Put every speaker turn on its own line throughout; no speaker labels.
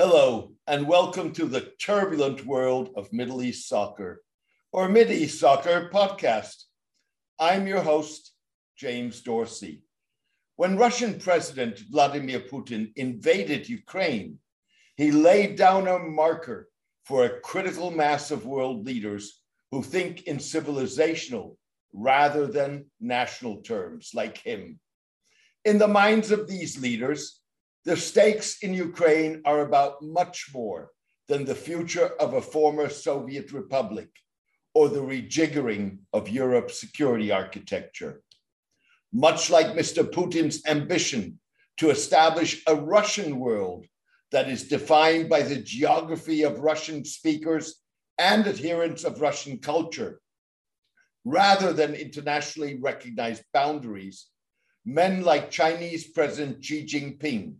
Hello, and welcome to the turbulent world of Middle East soccer, or Mid East Soccer podcast. I'm your host, James Dorsey. When Russian President Vladimir Putin invaded Ukraine, he laid down a marker for a critical mass of world leaders who think in civilizational rather than national terms, like him. In the minds of these leaders, the stakes in Ukraine are about much more than the future of a former Soviet republic or the rejiggering of Europe's security architecture. Much like Mr. Putin's ambition to establish a Russian world that is defined by the geography of Russian speakers and adherents of Russian culture, rather than internationally recognized boundaries, men like Chinese President Xi Jinping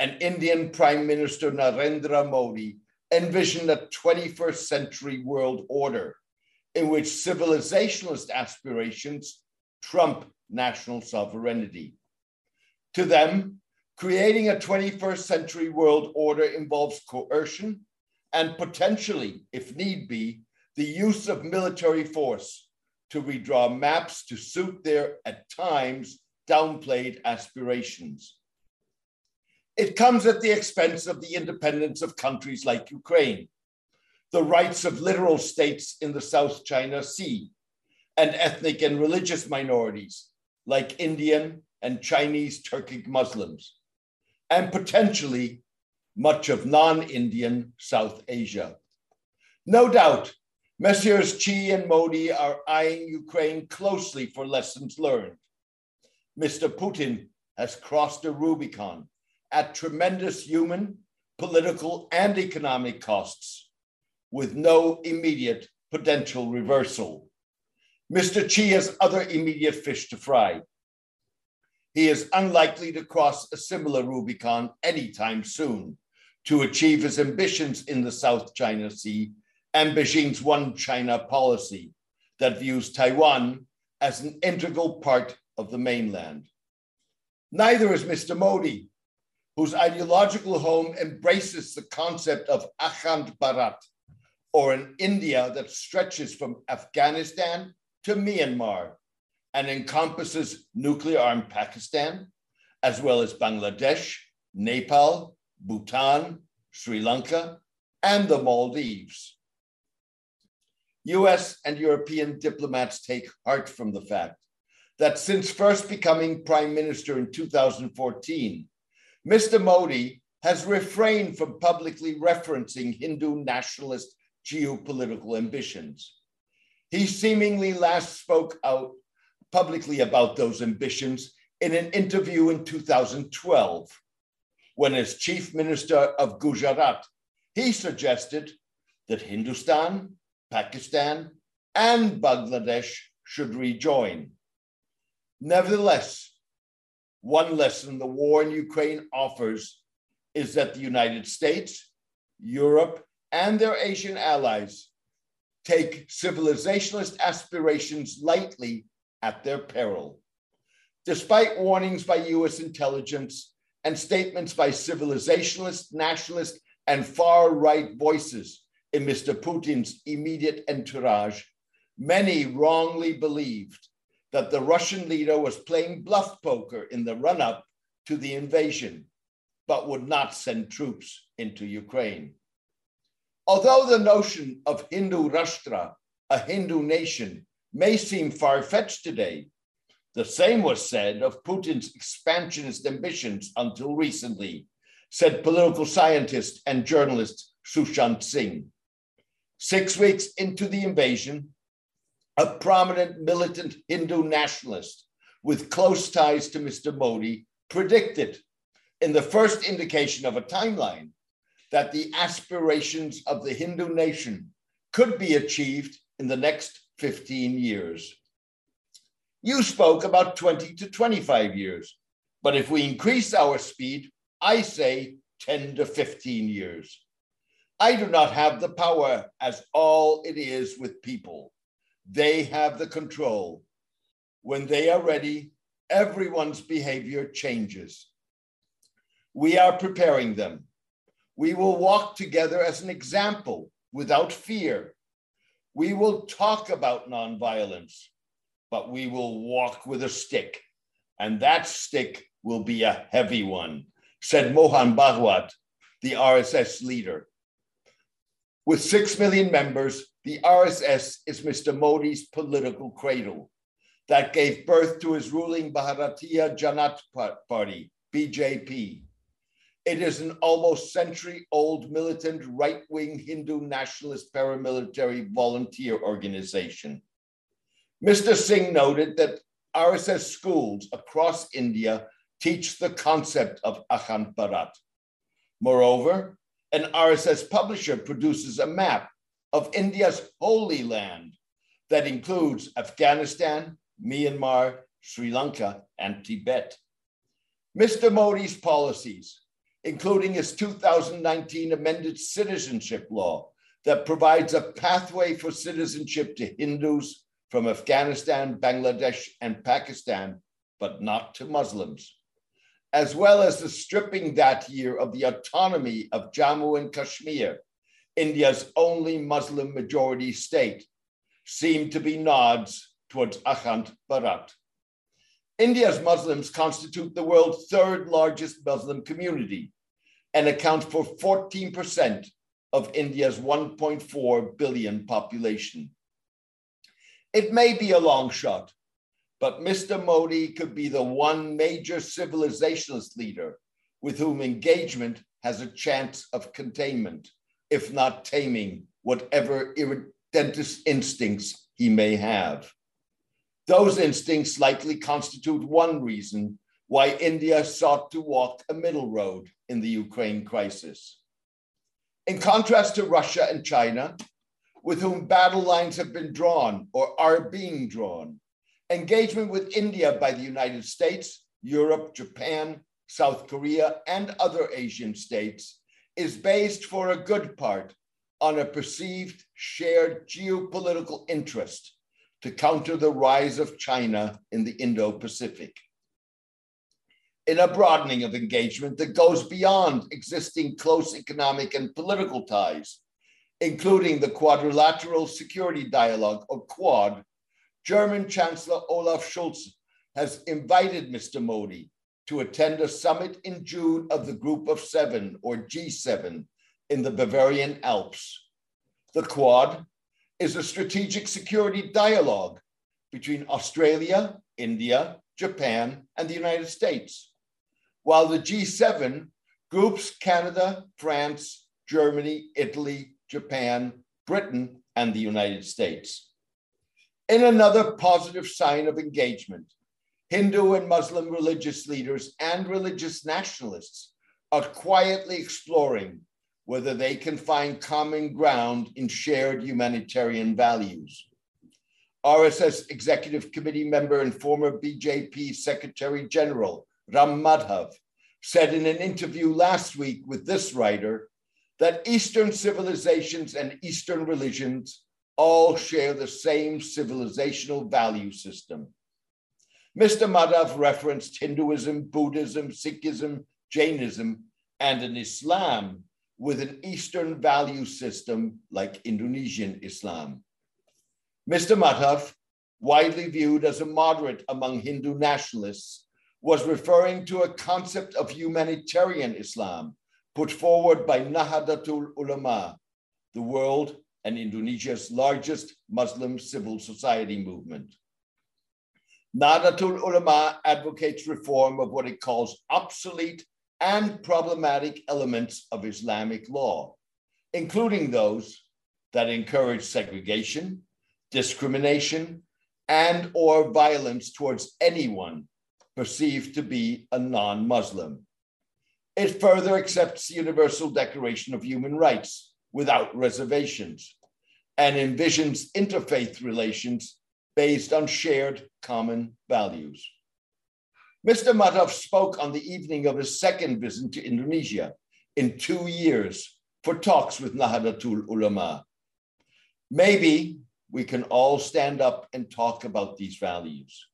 and Indian Prime Minister Narendra Modi envisioned a 21st century world order in which civilizationalist aspirations trump national sovereignty. To them, creating a 21st century world order involves coercion and potentially, if need be, the use of military force to redraw maps to suit their, at times, downplayed aspirations. It comes at the expense of the independence of countries like Ukraine, the rights of littoral states in the South China Sea, and ethnic and religious minorities like Indian and Chinese Turkic Muslims, and potentially much of non Indian South Asia. No doubt, Messieurs Xi and Modi are eyeing Ukraine closely for lessons learned. Mr. Putin has crossed a Rubicon at tremendous human, political, and economic costs with no immediate potential reversal. Mr. Xi has other immediate fish to fry. He is unlikely to cross a similar Rubicon anytime soon to achieve his ambitions in the South China Sea and Beijing's One China policy that views Taiwan as an integral part of the mainland. Neither is Mr. Modi, whose ideological home embraces the concept of Akhand Bharat, or an India that stretches from Afghanistan to Myanmar and encompasses nuclear armed Pakistan, as well as Bangladesh, Nepal, Bhutan, Sri Lanka, and the Maldives. US and European diplomats take heart from the fact that since first becoming prime minister in 2014, Mr. Modi has refrained from publicly referencing Hindu nationalist geopolitical ambitions. He seemingly last spoke out publicly about those ambitions in an interview in 2012, when, as chief minister of Gujarat, he suggested that Hindustan, Pakistan, and Bangladesh should rejoin. Nevertheless, one lesson the war in Ukraine offers is that the United States, Europe, and their Asian allies take civilizationalist aspirations lightly at their peril. Despite warnings by US intelligence and statements by civilizationalist, nationalist, and far right voices in Mr. Putin's immediate entourage, many wrongly believed that the Russian leader was playing bluff poker in the run up to the invasion, but would not send troops into Ukraine. Although the notion of Hindu Rashtra, a Hindu nation, may seem far fetched today, the same was said of Putin's expansionist ambitions until recently, said political scientist and journalist Sushant Singh. Six weeks into the invasion, a prominent militant Hindu nationalist with close ties to Mr. Modi predicted in the first indication of a timeline that the aspirations of the Hindu nation could be achieved in the next 15 years. You spoke about 20 to 25 years, but if we increase our speed, I say 10 to 15 years. I do not have the power as all it is with people. They have the control. When they are ready, everyone's behavior changes. We are preparing them. We will walk together as an example without fear. We will talk about nonviolence, but we will walk with a stick, and that stick will be a heavy one, said Mohan Bhagwat, the RSS leader. With six million members, the RSS is Mr. Modi's political cradle that gave birth to his ruling Bharatiya Janata Party, BJP. It is an almost century old militant right wing Hindu nationalist paramilitary volunteer organization. Mr. Singh noted that RSS schools across India teach the concept of Akhand Bharat. Moreover, an RSS publisher produces a map of India's holy land that includes Afghanistan, Myanmar, Sri Lanka, and Tibet. Mr. Modi's policies, including his 2019 amended citizenship law that provides a pathway for citizenship to Hindus from Afghanistan, Bangladesh, and Pakistan, but not to Muslims, as well as the stripping that year of the autonomy of Jammu and Kashmir, India's only Muslim majority state, seem to be nods towards Akhand Bharat. India's Muslims constitute the world's third largest Muslim community and account for 14% of India's 1.4 billion population. It may be a long shot, but Mr. Modi could be the one major civilizationalist leader with whom engagement has a chance of containment, if not taming whatever irredentist instincts he may have. Those instincts likely constitute one reason why India sought to walk a middle road in the Ukraine crisis. In contrast to Russia and China, with whom battle lines have been drawn or are being drawn, engagement with India by the United States, Europe, Japan, South Korea, and other Asian states is based for a good part on a perceived shared geopolitical interest to counter the rise of China in the Indo Pacific. In a broadening of engagement that goes beyond existing close economic and political ties, including the Quadrilateral Security Dialogue, or Quad, German Chancellor Olaf Scholz has invited Mr. Modi to attend a summit in June of the Group of Seven, or G7, in the Bavarian Alps. The Quad is a strategic security dialogue between Australia, India, Japan, and the United States, while the G7 groups Canada, France, Germany, Italy, Japan, Britain, and the United States. In another positive sign of engagement, Hindu and Muslim religious leaders and religious nationalists are quietly exploring whether they can find common ground in shared humanitarian values. RSS Executive Committee member and former BJP Secretary General Ram Madhav said in an interview last week with this writer that Eastern civilizations and Eastern religions all share the same civilizational value system. Mr. Madhav referenced Hinduism, Buddhism, Sikhism, Jainism, and an Islam with an Eastern value system like Indonesian Islam. Mr. Madhav, widely viewed as a moderate among Hindu nationalists, was referring to a concept of humanitarian Islam put forward by Nahdlatul Ulama, the world and Indonesia's largest Muslim civil society movement. Nahdlatul Ulama advocates reform of what it calls obsolete and problematic elements of Islamic law, including those that encourage segregation, discrimination, and or violence towards anyone perceived to be a non-Muslim. It further accepts the Universal Declaration of Human Rights without reservations and envisions interfaith relations based on shared common values. Mr. Madhav spoke on the evening of his second visit to Indonesia in two years for talks with Nahdlatul Ulama. Maybe we can all stand up and talk about these values,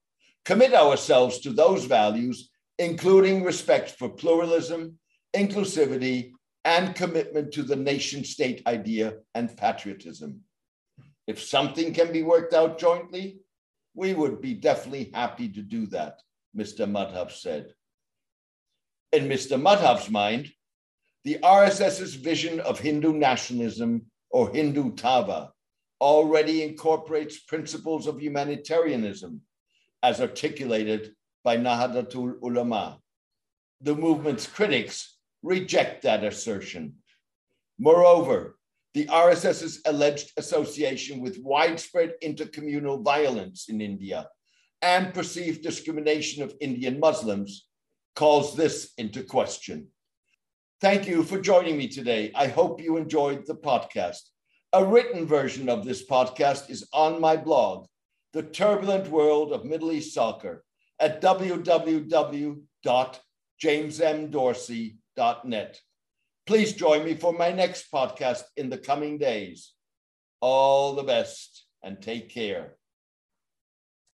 commit ourselves to those values, including respect for pluralism, inclusivity, and commitment to the nation state idea and patriotism. If something can be worked out jointly, we would be definitely happy to do that, Mr. Madhav said. In Mr. Madhav's mind, the RSS's vision of Hindu nationalism or Hindutva already incorporates principles of humanitarianism as articulated by Nahdlatul Ulama. The movement's critics reject that assertion. Moreover, the RSS's alleged association with widespread intercommunal violence in India and perceived discrimination of Indian Muslims calls this into question. Thank you for joining me today. I hope you enjoyed the podcast. A written version of this podcast is on my blog, The Turbulent World of Middle East Soccer, at www.jamesmdorsey.net. Please join me for my next podcast in the coming days. All the best and take care.